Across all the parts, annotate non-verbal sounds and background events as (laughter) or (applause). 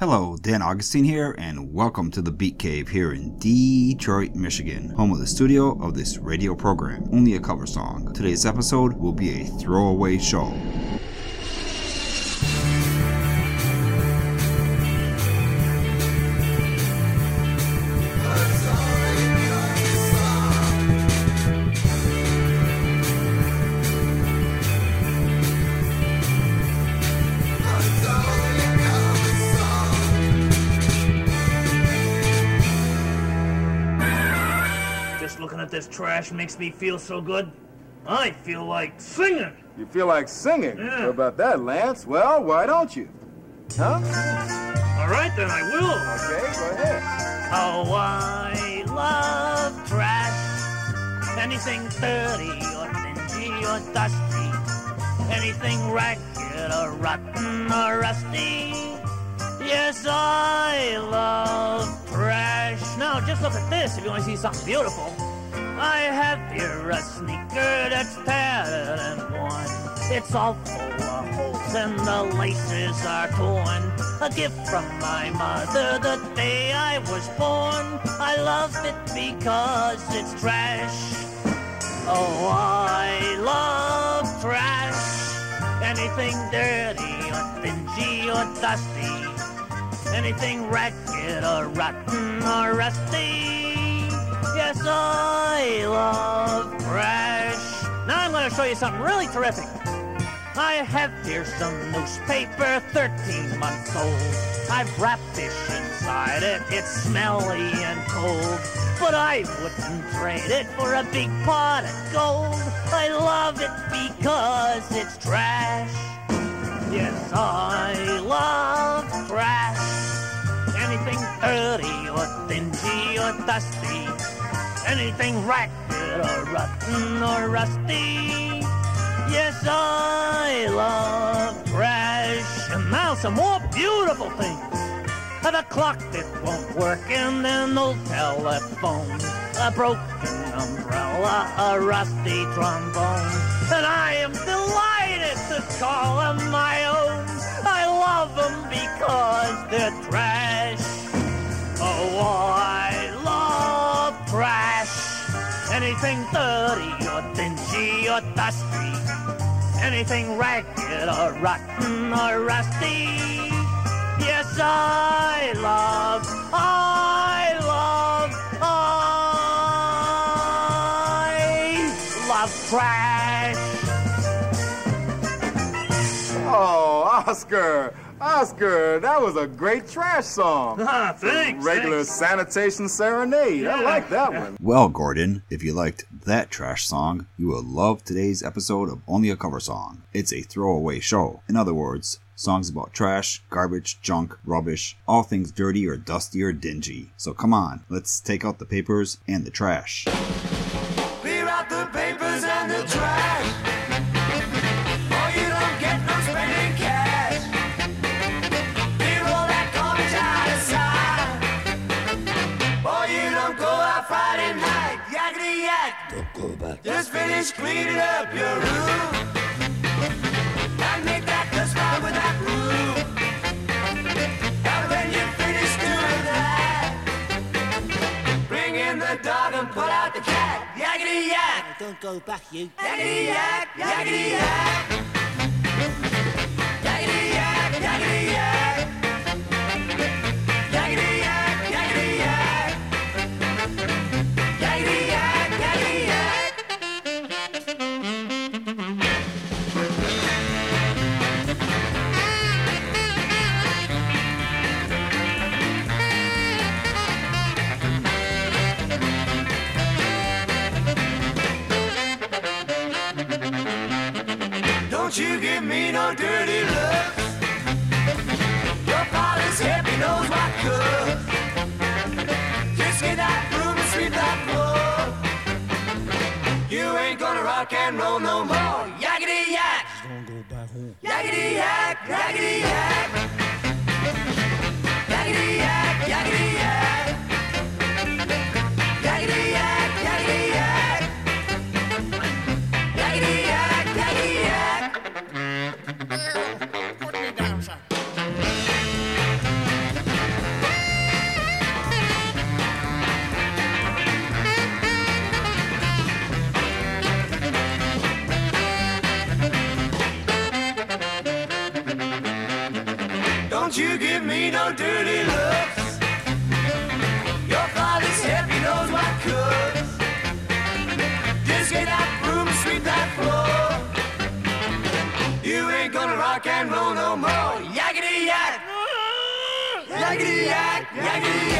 Hello, Dan Augustine here, and welcome to the Beat Cave here in Detroit, Michigan, home of the studio of this radio program, Only a Cover Song. Today's episode will be a throwaway show. Makes me feel so good. I feel like singing. You feel like singing? Yeah. How about that, Lance? Well, why don't you? Huh? All right, then I will. Okay, go ahead. Oh, I love trash. Anything dirty or dingy or dusty. Anything ragged or rotten or rusty. Yes, I love trash. Now, just look at this if you want to see something beautiful. I have here a sneaker that's tattered and worn. It's all full of holes and the laces are torn. A gift from my mother the day I was born. I love it because it's trash. Oh, I love trash. Anything dirty or dingy or dusty. Anything ragged or rotten or rusty. Yes, I love trash. Now I'm going to show you something really terrific. I have here some newspaper, 13 months old. I've wrapped fish inside it, it's smelly and cold. But I wouldn't trade it for a big pot of gold. I love it because it's trash. Yes, I love trash. Anything dirty or dingy or dusty. Anything ragged or rotten or rusty. Yes, I love trash. And now some more beautiful things. The clock that won't work and an old telephone. A broken umbrella, a rusty trombone. And I am delighted to call them my own. I love them because they're trash. Oh, I trash. Anything dirty or dingy or dusty. Anything ragged or rotten or rusty. Yes, I love, I love, I love trash. Oh, Oscar! Oscar, that was a great trash song. Ah, thanks. Regular thanks. sanitation serenade. I like that one. Well, Gordon, if you liked that trash song, you will love today's episode of Only a Cover Song. It's a throwaway show. In other words, songs about trash, garbage, junk, rubbish, all things dirty or dusty or dingy. So come on, let's take out the papers and the trash. Clear out the papers and the trash. Finish cleaning up your room. And make that with that broom. And when you finish doing that. Bring in the dog and put out the cat. Yak. Don't go back, you. Yakety yak. Yakety yak. Yakety yak. Yakety yak. You give me no dirty looks. Your father's happy, knows what could. Just get that broom and sweep that floor. You ain't gonna rock and roll no more. Yakety yak. Yakety yak, yakety yak. Don't you give me no dirty looks. Your father's he knows what cooks. Just get that broom and sweep that floor. You ain't gonna rock and roll no more. Yakety yak. Yakety yak, yakety yak.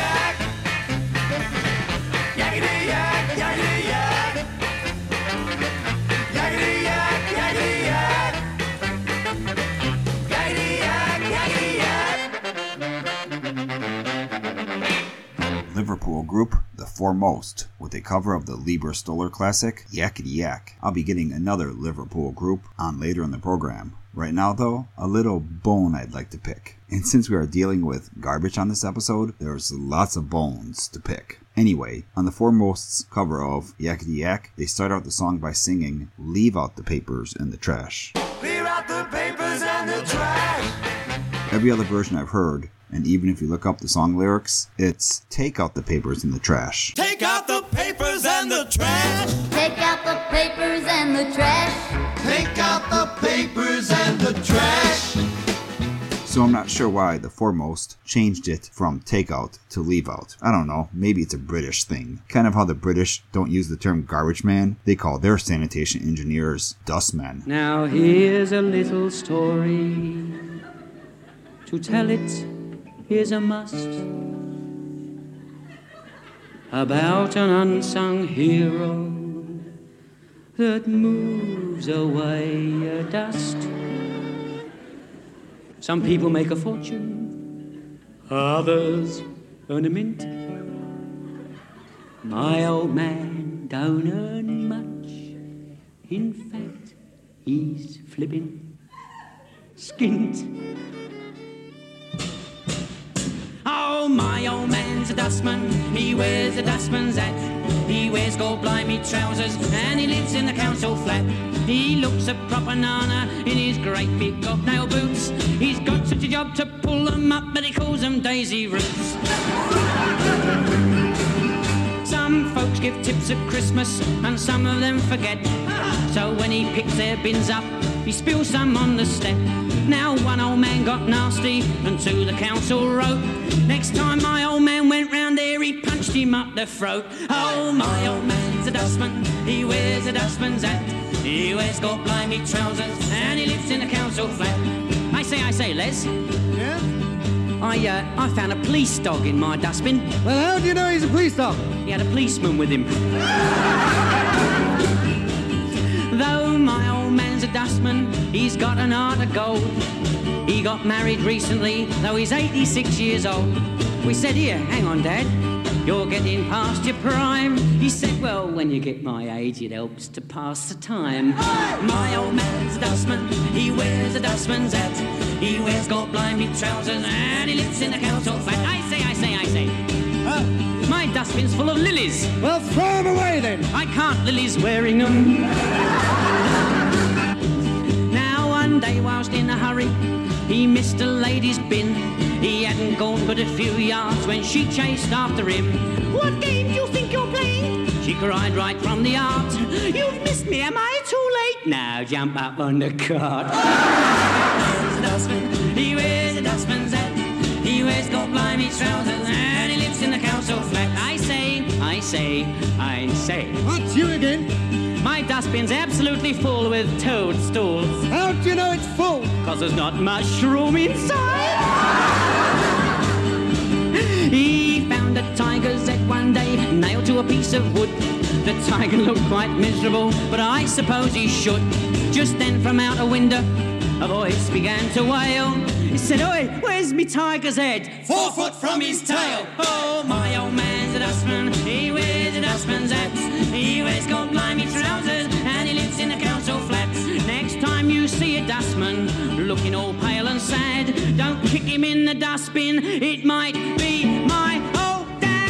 Group The Fourmost with a cover of the Leiber Stoller classic Yakety Yak. I'll be getting another Liverpool group on later in the program. Right now, though, a little bone I'd like to pick. And since we are dealing with garbage on this episode, there's lots of bones to pick. Anyway, on the Fourmost's cover of Yakety Yak, they start out the song by singing Leave Out the Papers in the Trash. Clear out the papers and the trash. Every other version I've heard, and even if you look up the song lyrics, it's take out the papers in the trash. Take out the papers and the trash. Take out the papers and the trash. Take out the papers and the trash. So I'm not sure why the Fourmost changed it from take out to leave out. I don't know, maybe it's a British thing. Kind of how the British don't use the term garbage man, they call their sanitation engineers dustmen. Now here's a little story. To tell it is a must. About an unsung hero that moves away a dust. Some people make a fortune, others earn a mint. My old man don't earn much. In fact, he's flipping skint. Old man's a dustman. He wears a dustman's hat. He wears gold blimey trousers and he lives in the council flat. He looks a proper nana in his great big hobnail boots. He's got such a job to pull them up, but he calls them daisy roots. Some folks give tips at Christmas and some of them forget. So when he picks their bins up, he spills some on the step. Now one old man got nasty and to the council wrote. Next time my old man went round there, he punched him up the throat. Oh, my old man's a dustman, he wears a dustman's hat. He wears gold blimey trousers and he lives in a council flat. I say, I say, Les. Yeah? I, uh, I found a police dog in my dustbin. Well, how do you know he's a police dog? He had a policeman with him. (laughs) My old man's a dustman, he's got an heart of gold. He got married recently, though he's 86 years old. We said, Here, hang on, Dad. You're getting past your prime. He said, Well, when you get my age, it helps to pass the time. My old man's a dustman, he wears a dustman's hat. He wears gold blimey trousers and he lives in a council flat. I say, I say, I say. My dustbin's full of lilies. Well, throw him away then. I can't, Lily's wearing them. Now, one day, whilst in a hurry, he missed a lady's bin. He hadn't gone but a few yards when she chased after him. What game do you think you're playing? She cried right from the art. You've missed me, am I too late? Now jump up on the cart. He's (laughs) a dustman, he wears a dustman's hat. He wears gold blimey trousers and he lives in the council flat. I say, I say, I say. What's you again? My dustbin's absolutely full with toadstools. How do you know it's full? Cause there's not much room inside. He found a tiger's egg one day, nailed to a piece of wood. The tiger looked quite miserable, but I suppose he should. Just then, from out a window, a voice began to wail. He said, Oi, where's me tiger's head? Four foot from his tail. Oh, my old man's a dustman. He wears a dustman's hat. He wears gold blimey trousers and he lives in the council flats. Next time you see a dustman looking all pale and sad, don't kick him in the dustbin. It might be my old dad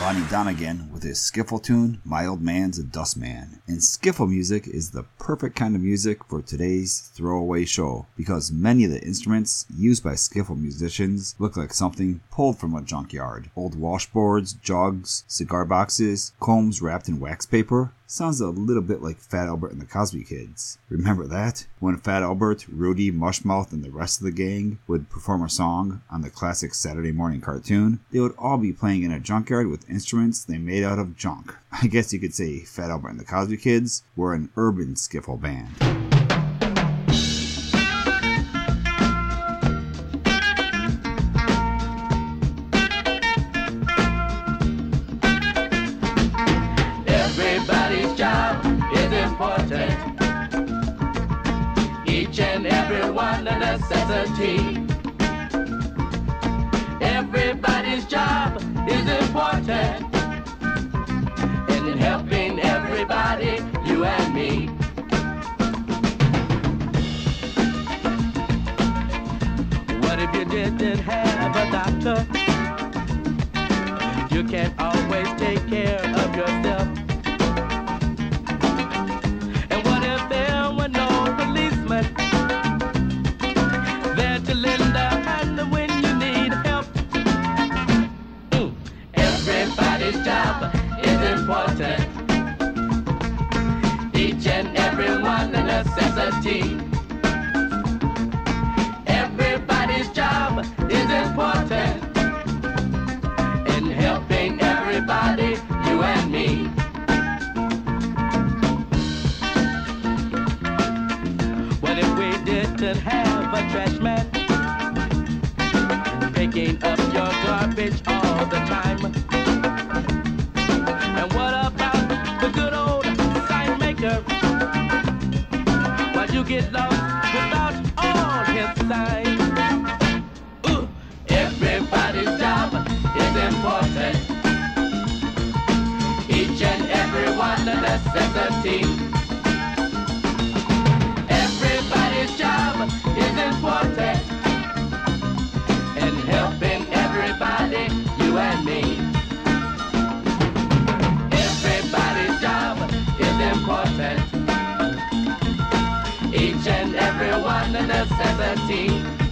Lonnie Donegan with his skiffle tune, My Old Man's a Dustman. And skiffle music is the perfect kind of music for today's throwaway show because many of the instruments used by skiffle musicians look like something pulled from a junkyard. Old washboards, jugs, cigar boxes, combs wrapped in wax paper. Sounds a little bit like Fat Albert and the Cosby Kids. Remember that? When Fat Albert, Rudy, Mushmouth, and the rest of the gang would perform a song on the classic Saturday morning cartoon, they would all be playing in a junkyard with instruments they made out of junk. (laughs) I guess you could say Fat Albert and the Cosby Kids were an urban skiffle band. Everybody's job is important. Each and every one a necessity. Everybody's job is important. Doctor? You can't always take care of yourself. And what if there were no policemen there to lend a hand when you need help? Mm. Everybody's job is important. Each and every one a necessity. A necessity.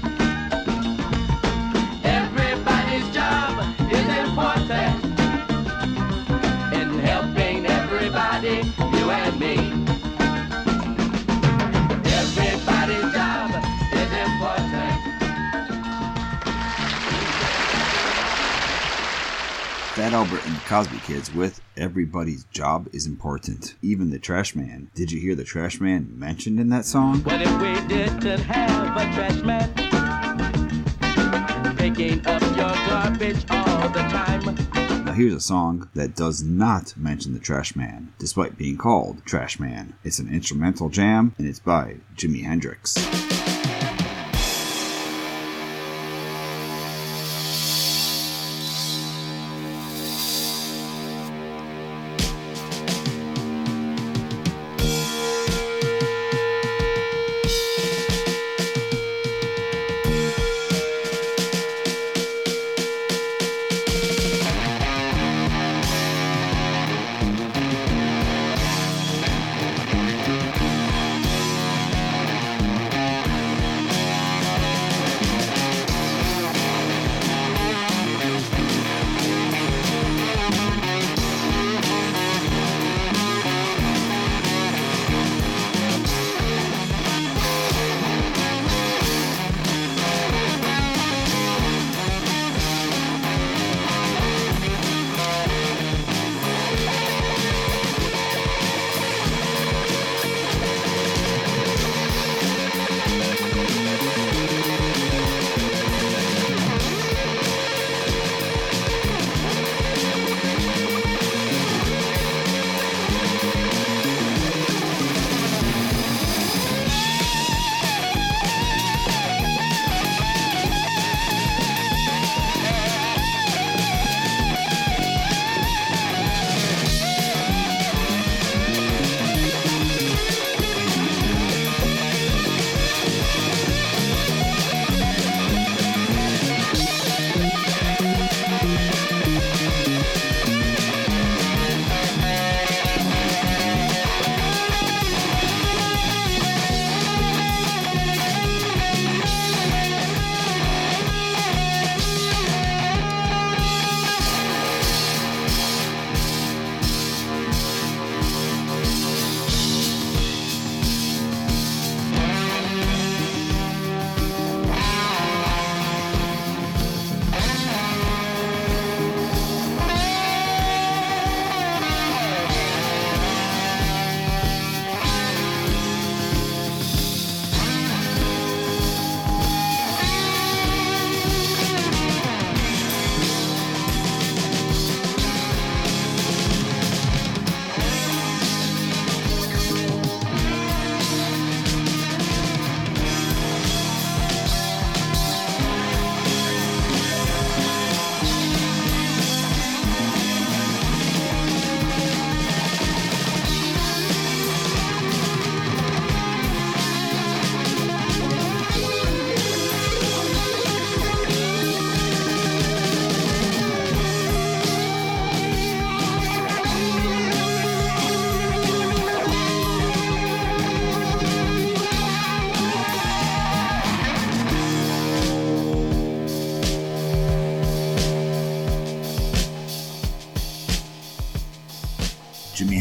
Fat Albert and the Cosby Kids with Everybody's Job is Important. Even the Trash Man. Did you hear the Trash Man mentioned in that song? What if we didn't have a trash man picking up your garbage all the time? Now here's a song that does not mention the Trash Man, despite being called Trash Man. It's an instrumental jam, and it's by Jimi Hendrix.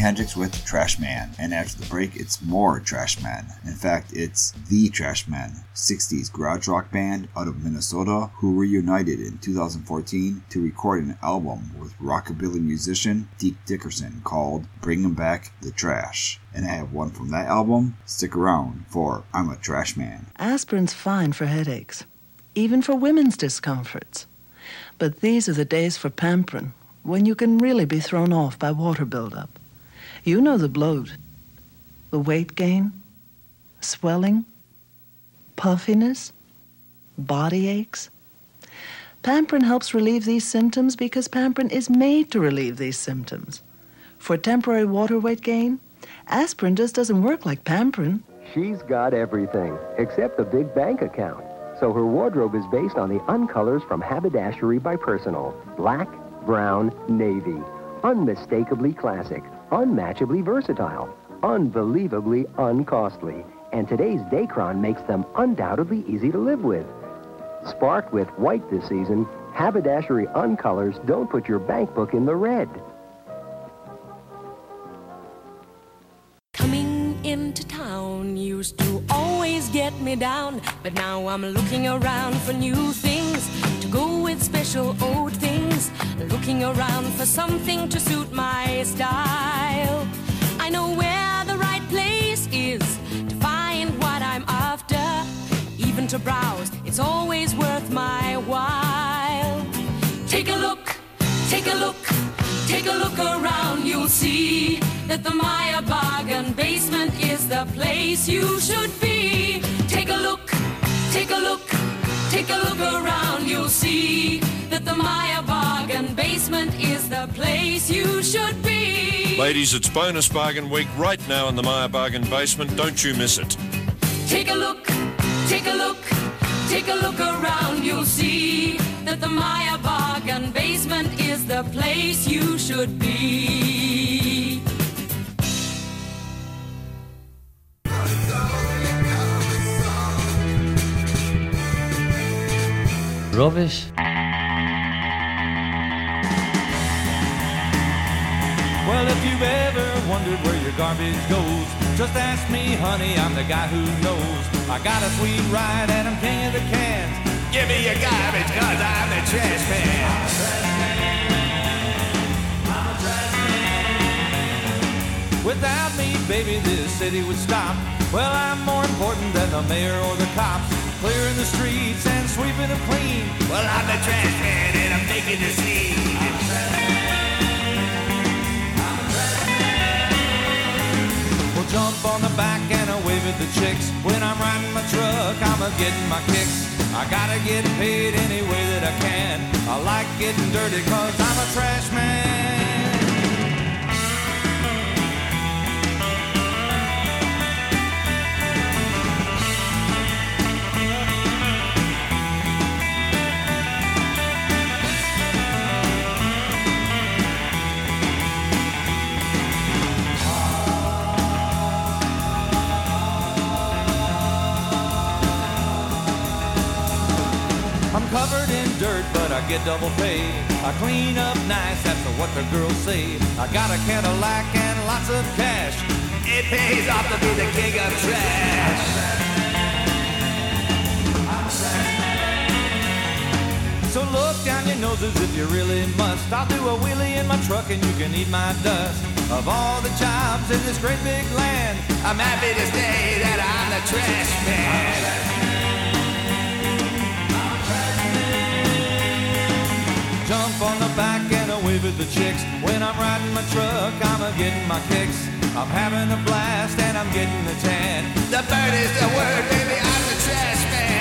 Hendrix with Trash Man, and after the break, it's more Trash Man. In fact, it's the Trashmen, 60s garage rock band out of Minnesota who reunited in 2014 to record an album with rockabilly musician Deke Dickerson called Bringing Back the Trash. And I have one from that album. Stick around for I'm a Trash Man. Aspirin's fine for headaches, even for women's discomforts. But these are the days for Pamprin, when you can really be thrown off by water buildup. You know the bloat, the weight gain, swelling, puffiness, body aches. Pamprin helps relieve these symptoms because Pamprin is made to relieve these symptoms. For temporary water weight gain, aspirin just doesn't work like Pamprin. She's got everything except the big bank account. So her wardrobe is based on the uncolors from Haberdashery by Personal. Black, brown, navy. Unmistakably classic, unmatchably versatile, unbelievably uncostly. And today's Dacron makes them undoubtedly easy to live with. Sparked with white this season, Haberdashery Uncolors don't put your bank book in the red. Coming into town used to always get me down, but now I'm looking around for new things go with special old things. Looking around for something to suit my style. I know where the right place is to find what I'm after. Even to browse, it's always worth my while. Take a look, take a look, take a look around. You'll see that the Maya Bargain basement is the place you should be. Take a look, take a look, take a look around. You'll see that the Maya Bargain basement is the place you should be. Ladies, it's bonus bargain week right now in the Maya Bargain basement. Don't you miss it. Take a look, take a look, take a look around. You'll see that the Maya Bargain basement is the place you should be. Rubbish. Well, if you've ever wondered where your garbage goes, just ask me, honey, I'm the guy who knows. I got a sweet ride and I'm king of the cans. Give me your garbage, cause I'm the trash man. Without me, baby, this city would stop. Well, I'm more important than the mayor or the cops. Clearing the streets and sweeping them clean. Well, I'm the trash man and I'm making the scene. Well, jump on the back and I wave at the chicks. When I'm riding my truck, I'm a getting my kicks. I gotta get paid any way that I can. I like getting dirty cause I'm a trash man. I get double pay. I clean up nice, that's what the girls say. I got a Cadillac and lots of cash. It pays off to be the king of trash. So look down your noses if you really must. I'll do a wheelie in my truck and you can eat my dust. Of all the jobs in this great big land, I'm happy to say that I'm the trash man. Jump on the back and I wave at the chicks. When I'm riding my truck, I'm a getting my kicks. I'm having a blast and I'm getting the tan. The bird is the word, baby. I'm the trash man.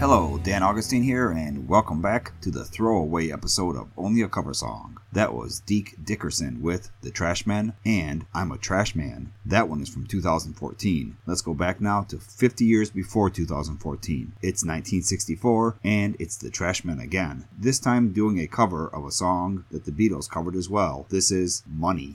Hello, Dan Augustine here, and welcome back to the throwaway episode of Only a Cover Song. That was Deke Dickerson with The Trashmen and I'm a Trashman. That one is from 2014. Let's go back now to 50 years before 2014. It's 1964, and it's The Trashmen again. This time doing a cover of a song that the Beatles covered as well. This is Money.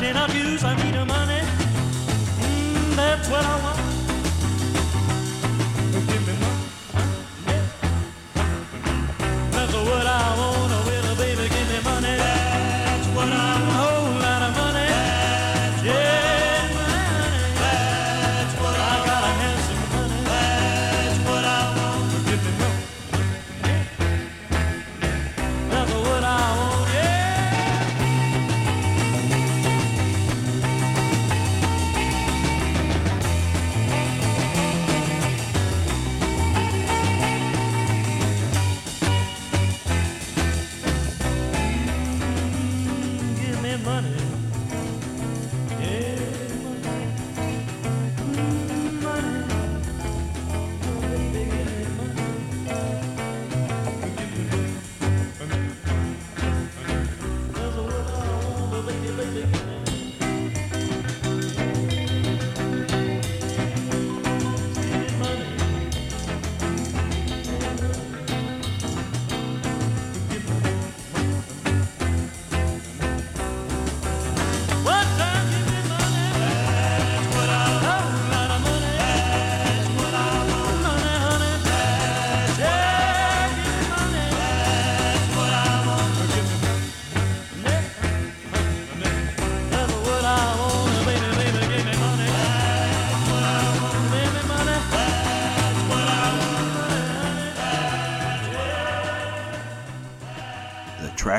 cannot use. I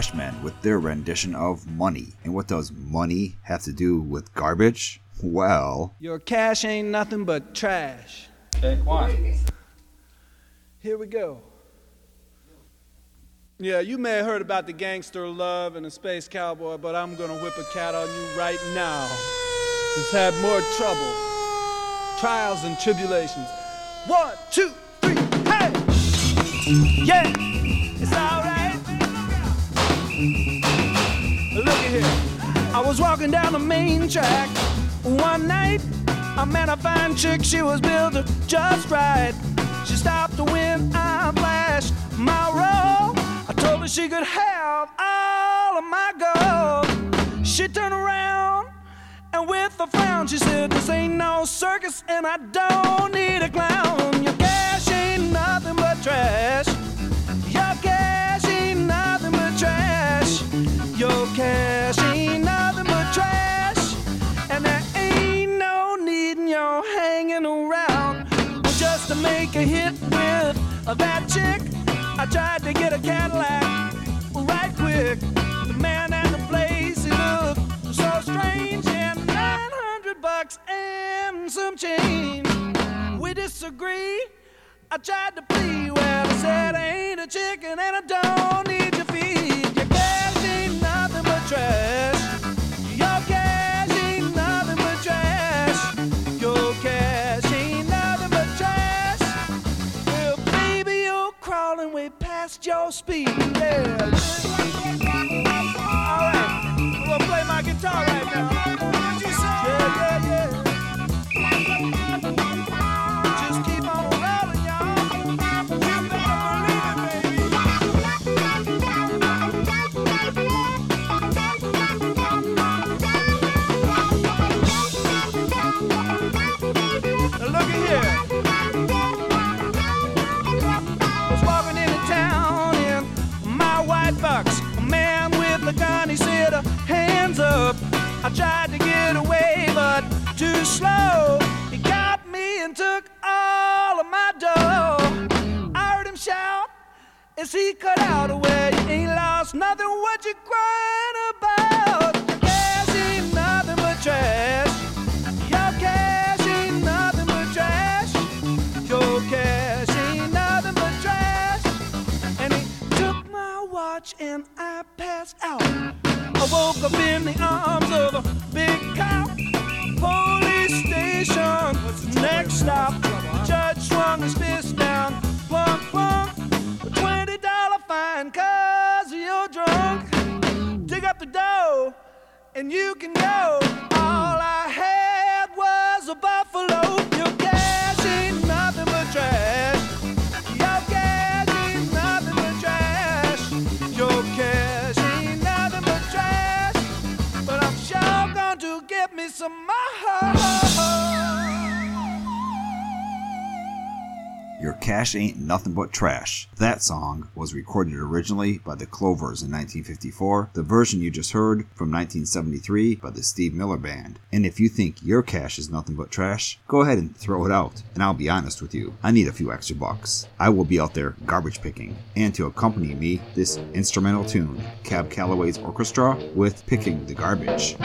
want, The Trashmen with their rendition of Money. And what does money have to do with garbage? Well, Your cash ain't nothing but trash. Okay, why? Here we go. Yeah, you may have heard about the gangster love and the space cowboy, but I'm gonna whip a cat on you right now. Who's had more trouble, trials and tribulations. One, two, three, hey! Yeah, it's alright. Look at here. I was walking down the main track one night. I met a fine chick, she was built just right. She stopped when I flashed my roll. I told her she could have all of my gold. She turned around and with a frown she said, This ain't no circus and I don't need a clown. Your cash ain't nothing but trash. Your cash that chick. I tried to get a Cadillac right quick. The man and the place, he looked so strange. And 900 bucks and some change. We disagree. I tried to plead. Well, I said I ain't a chicken and I don't need way your speed. Yeah. All right, I'm gonna play my guitar right now. slow. He got me and took all of my dough. I heard him shout as he cut out away. You ain't lost nothing, what you crying about? Your cash ain't nothing but trash. Your cash ain't nothing but trash. Your cash ain't nothing but trash. And he took my watch and I passed out. I woke up in the arms of a big cop. Police station, next stop. The judge swung his fist down, plunk, plunk. A twenty dollar fine, cause you're drunk. Dig up the dough, and you can go. Cash Ain't Nothing But Trash. That song was recorded originally by the Clovers in 1954, the version you just heard from 1973 by the Steve Miller Band. And if you think your cash is nothing but trash, go ahead and throw it out. And I'll be honest with you, I need a few extra bucks. I will be out there garbage picking. And to accompany me, this instrumental tune, Cab Calloway's Orchestra with Picking the Garbage.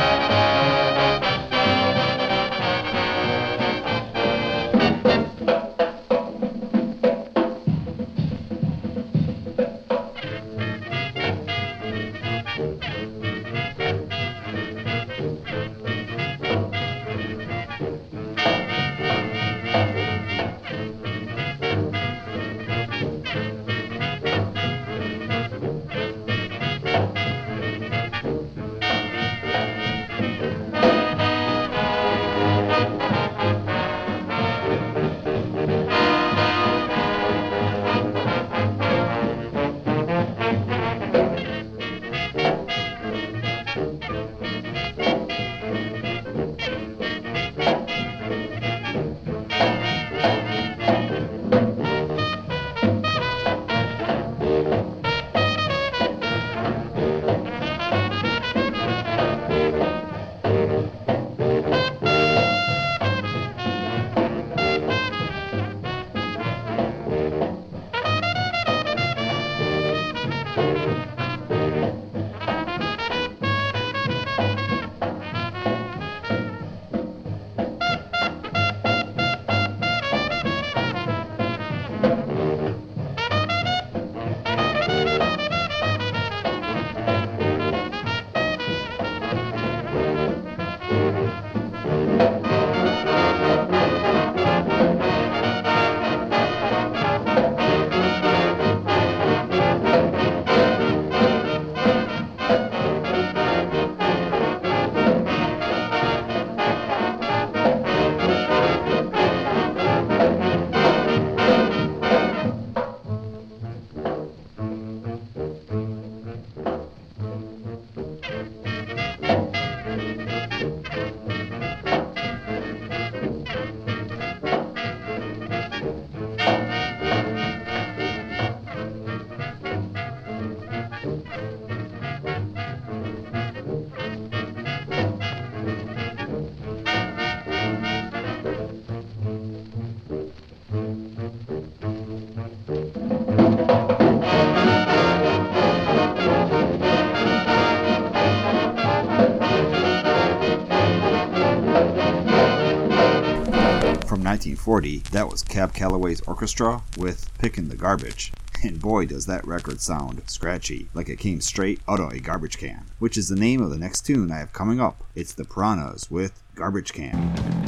From 1940, that was Cab Calloway's Orchestra with Pickin' the Garbage. And boy, does that record sound scratchy, like it came straight out of a garbage can. Which is the name of the next tune I have coming up. It's the Piranhas with Garbage Can.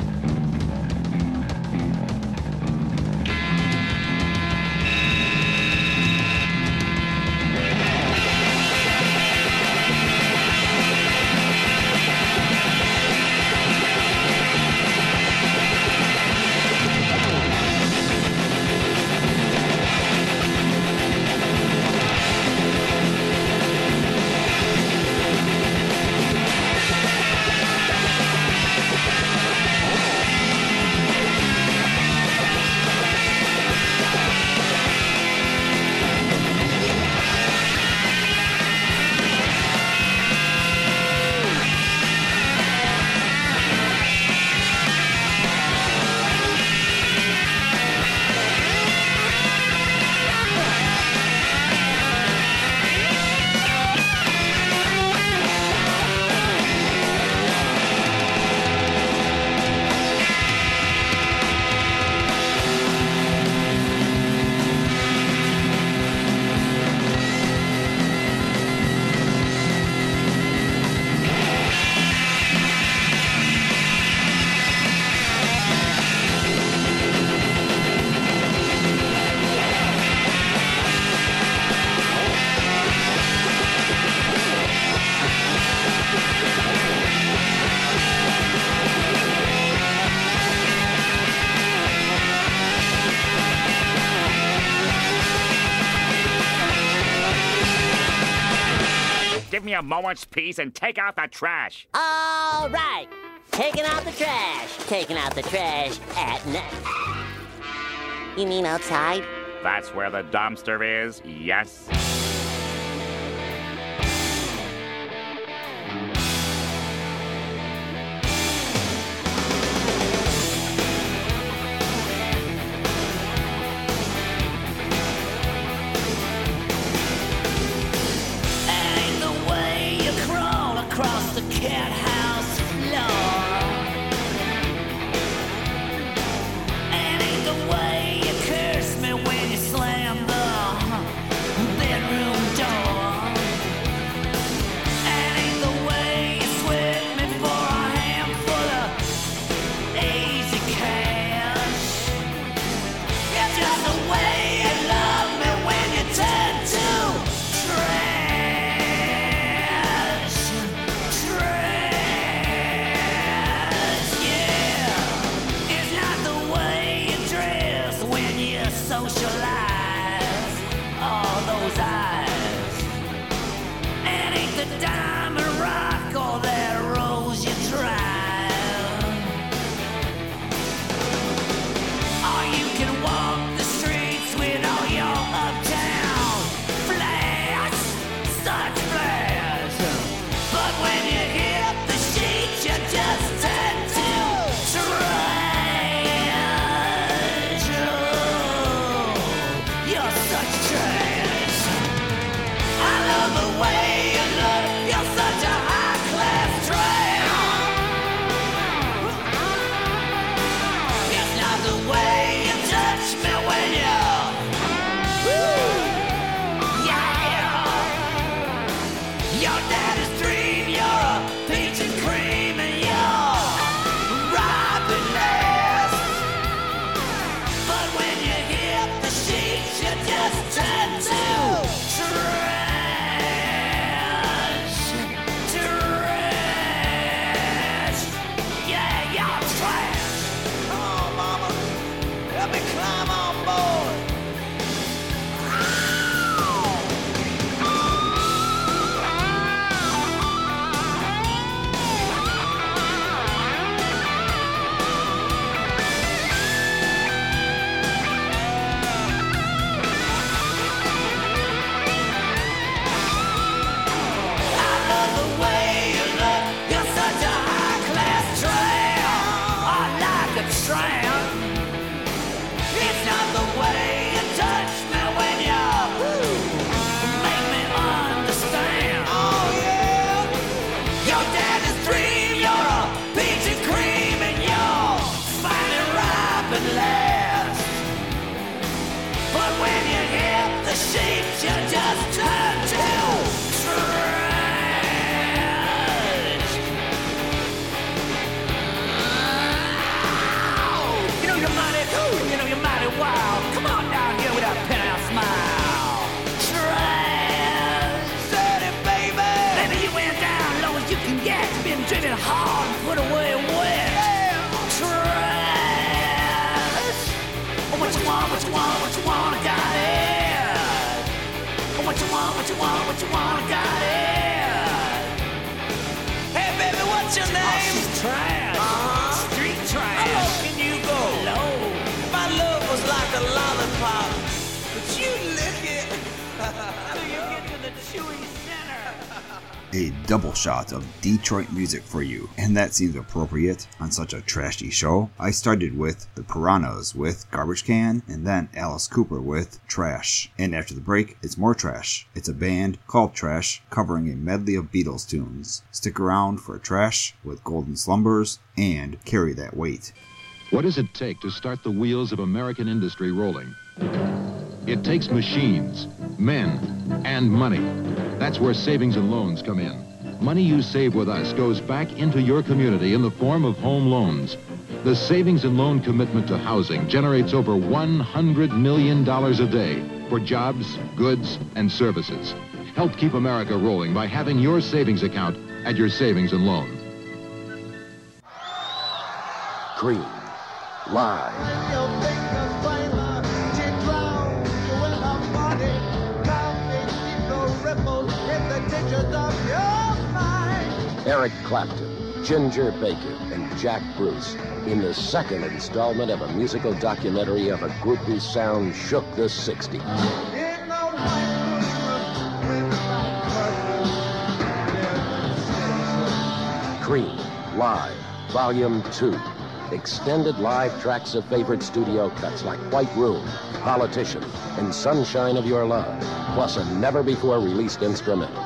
A moment's peace and take out the trash. All right. Taking out the trash. Taking out the trash at night. You mean outside? That's where the dumpster is, yes. A double shot of Detroit music for you, and that seems appropriate on such a trashy show. I started with the Piranhas with Garbage Can, and then Alice Cooper with Trash. And after the break, it's more Trash. It's a band called Trash covering a medley of Beatles tunes. Stick around for Trash with Golden Slumbers and Carry That Weight. What does it take to start the wheels of American industry rolling? It takes machines, men, and money. That's where savings and loans come in. Money you save with us goes back into your community in the form of home loans. The savings and loan commitment to housing generates over $100 million a day for jobs, goods, and services. Help keep America rolling by having your savings account at your savings and loan. Cream. Live. Eric Clapton, Ginger Baker, and Jack Bruce in the second installment of a musical documentary of a group whose sound shook the 60s. Cream, Live, Volume 2. Extended live tracks of favorite studio cuts like White Room, Politician, and Sunshine of Your Love, plus a never before released instrumental.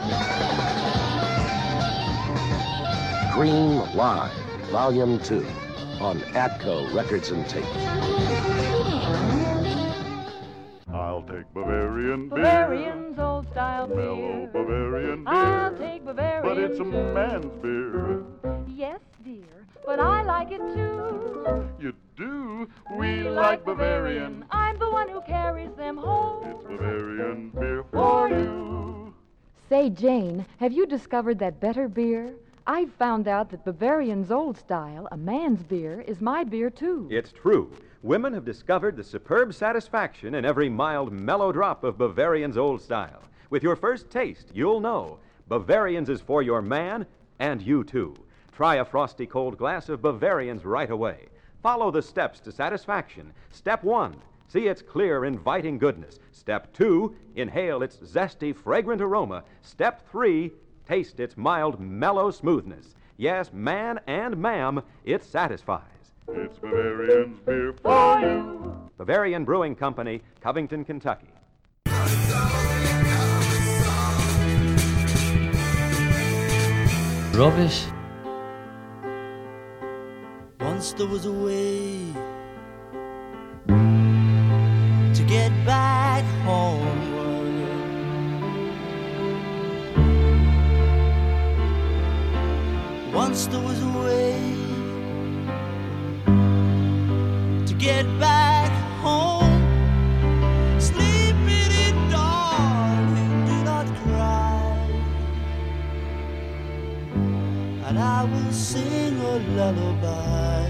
Cream Live, Volume 2, on Atco Records and Tapes. I'll take Bavarian beer. Bavarian's old style Mellow beer. Bavarian beer. I'll take Bavarian But it's a too. man's beer. Yes, dear, but I like it too. You do? We like Bavarian. I'm the one who carries them home. It's Bavarian beer for you. Say, Jane, have you discovered that better beer? I've found out that Bavarian's old style, a man's beer, is my beer too. It's true. Women have discovered the superb satisfaction in every mild, mellow drop of Bavarian's old style. With your first taste, you'll know Bavarian's is for your man and you too. Try a frosty cold glass of Bavarian's right away. Follow the steps to satisfaction. Step one, see its clear, inviting goodness. Step two, inhale its zesty, fragrant aroma. Step three, taste its mild, mellow smoothness. Yes, man and ma'am, it satisfies. It's Bavarian's beer for you. Bavarian Brewing Company, Covington, Kentucky. Rubbish. Once there was a way to get back homeward. Once there was a way to get back home. Sleep in darling, do not cry. And I will sing a lullaby.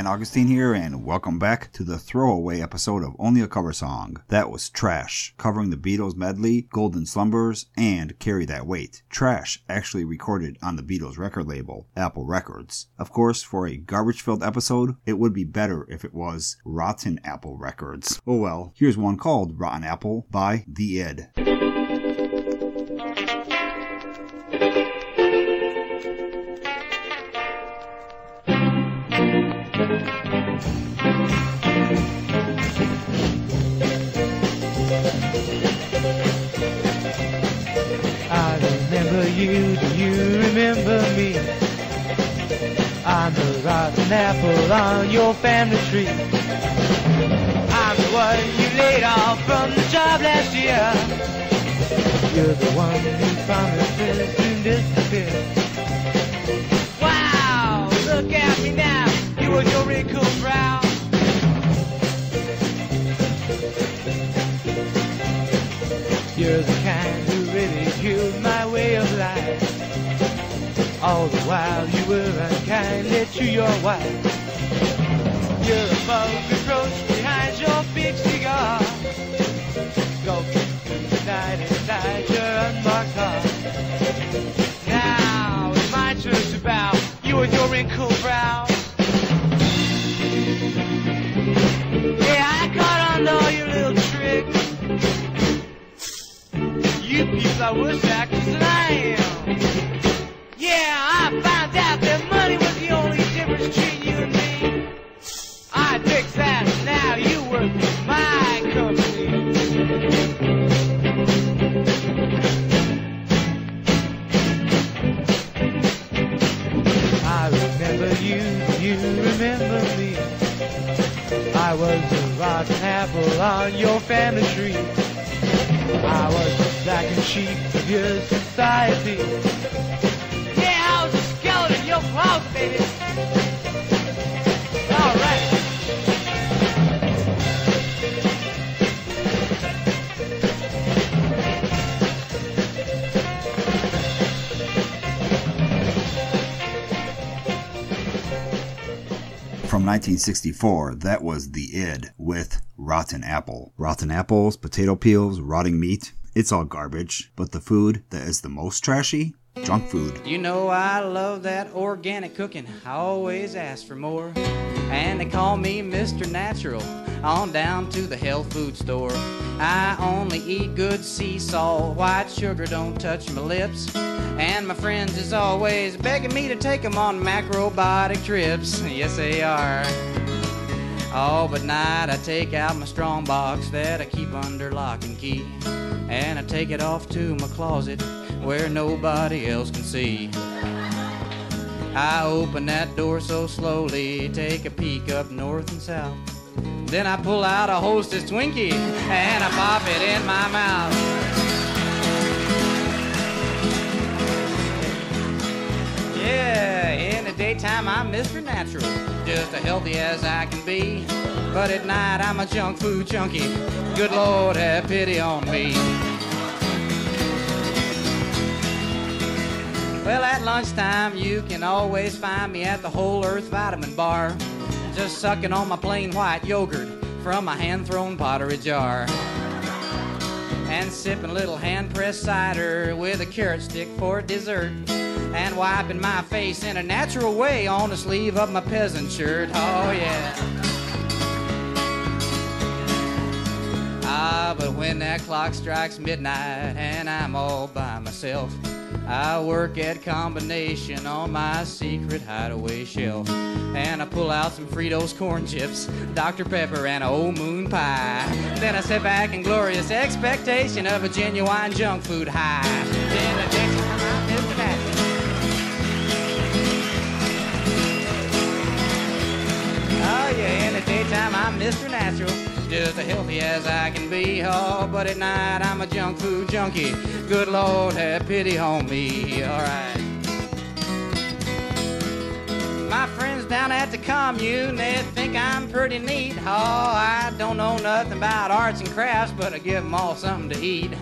Dan Augustine here, and welcome back to the throwaway episode of Only a Cover Song. That was Trash, covering the Beatles medley, Golden Slumbers, and Carry That Weight. Trash actually recorded on the Beatles record label, Apple Records. Of course, for a garbage filled episode, it would be better if it was Rotten Apple Records. Oh well, here's one called Rotten Apple by The Id. You, do you remember me? I'm the rotten apple on your family tree. I'm the one you laid off from the job last year. You're the one who promised to disappear. Wow, look at me now. You with your wrinkled All the while you were unkindly to your wife. You're above reproach behind your big cigar. Skulking through the night inside your unmarked car. Now it's my turn to bow. You with your wrinkled brow. Yeah, I caught on to all your little tricks. You people are worse actors than I was a rotten apple on your family tree. I was the blackened sheep of your society. Yeah, I was a skeleton your closet, baby. From 1964, that was The Id with Rotten Apple. Rotten apples, potato peels, rotting meat. It's all garbage. But the food that is the most trashy? Junk food. You know I love that organic cooking. I always ask for more. And they call me Mr. Natural. On down to the health food store. I only eat good sea salt. White sugar don't touch my lips. And my friends is always begging me to take 'em on macrobiotic trips. Yes, they are. Oh, but night I take out my strong box that I keep under lock and key. And I take it off to my closet where nobody else can see. I open that door so slowly, take a peek up north and south. Then I pull out a hostess Twinkie and I pop it in my mouth. Yeah, in the daytime I'm Mr. Natural, just as healthy as I can be. But at night I'm a junk food junkie. Good Lord, have pity on me. Well, at lunchtime you can always find me at the Whole Earth Vitamin Bar, just sucking on my plain white yogurt from a hand-thrown pottery jar. And sipping a little hand-pressed cider with a carrot stick for dessert. And wiping my face in a natural way on the sleeve of my peasant shirt. Oh, yeah. Ah, but when that clock strikes midnight and I'm all by myself, I work at combination on my secret hideaway shelf. And I pull out some Fritos corn chips, Dr. Pepper, and a old moon pie. Then I sit back in glorious expectation of a genuine junk food high. Then the next time I miss that. Oh yeah, I'm Mr. Natural, just as healthy as I can be. Oh, but at night I'm a junk food junkie. Good Lord, have pity on me. All right. My friends down at the commune, they think I'm pretty neat. Oh, I don't know nothing about arts and crafts, but I give 'em all something to eat.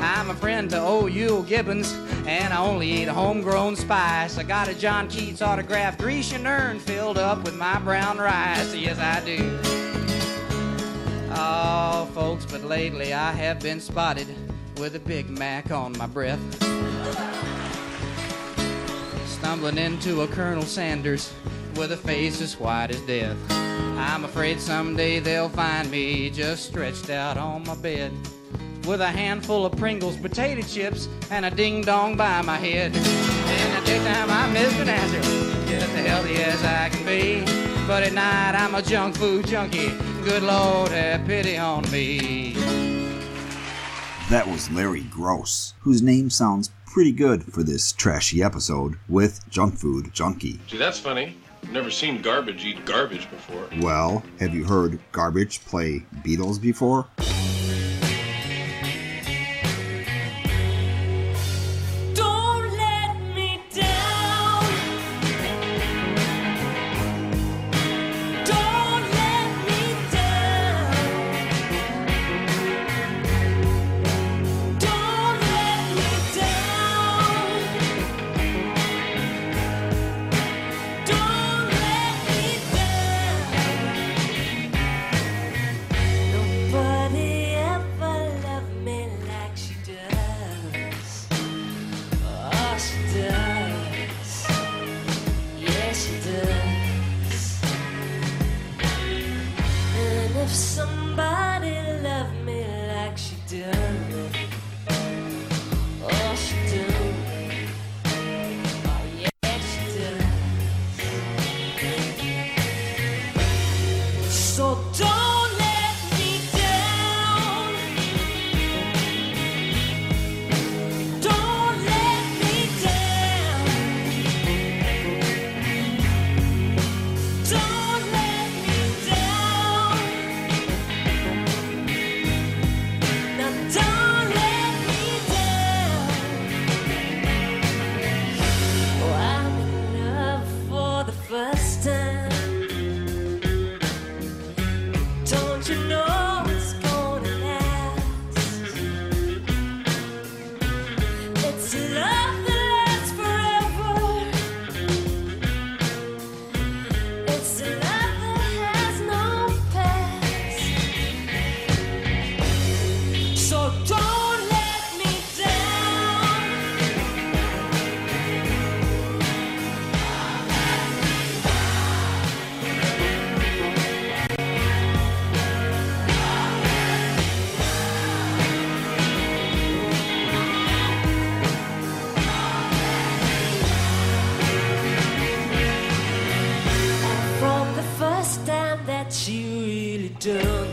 I'm a friend to old Euell Gibbons, and I only eat homegrown spice. I got a John Keats autographed Grecian urn filled up with my brown rice. Yes, I do. Oh, folks, but lately I have been spotted with a Big Mac on my breath. Stumbling into a Colonel Sanders with a face as white as death. I'm afraid someday they'll find me just stretched out on my bed with a handful of Pringles potato chips and a ding dong by my head. In the daytime, I'm Mr. Natural, just as healthy as I can be. But at night, I'm a junk food junkie. Good Lord, have pity on me. That was Larry Groce, whose name sounds pretty good for this trashy episode with Junk Food Junkie. Gee, that's funny. Never seen garbage eat garbage before. Well, have you heard Garbage play Beatles before? Really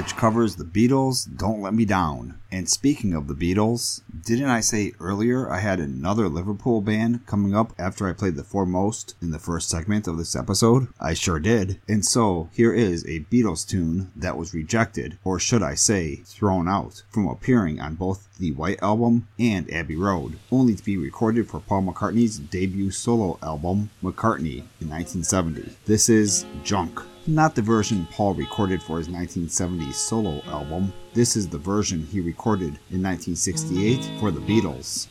Garbage covers the Beatles, Don't Let Me Down. And speaking of the Beatles, didn't I say earlier I had another Liverpool band coming up after I played the Fourmost in the first segment of this episode? I sure did. And so here is a Beatles tune that was rejected, or should I say, thrown out, from appearing on both the White Album and Abbey Road, only to be recorded for Paul McCartney's debut solo album, McCartney, in 1970. This is Junk. Not the version Paul recorded for his 1970 solo album. This is the version he recorded in 1968 for the Beatles.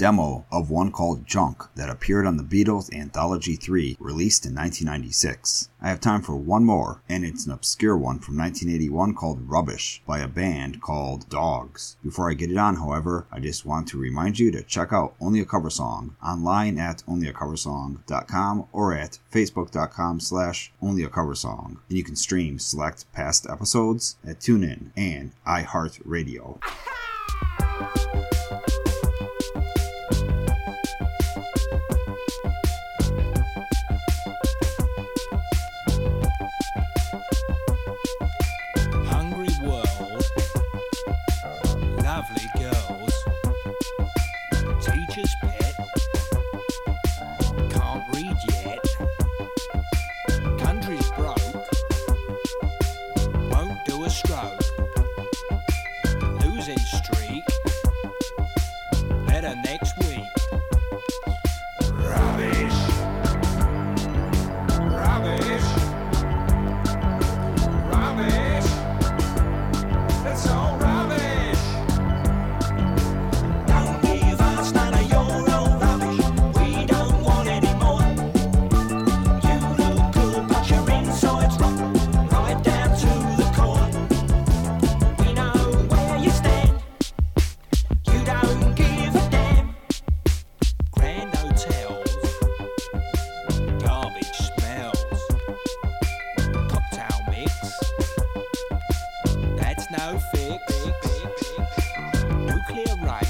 demo of one called Junk that appeared on the Beatles Anthology 3, released in 1996. I have time for one more, and it's an obscure one from 1981 called Rubbish by a band called Dogs. Before I get it on, however, I just want to remind you to check out Only a Cover Song online at onlyacoversong.com or at facebook.com slash onlyacoversong, and you can stream select past episodes at TuneIn and iHeartRadio. Right.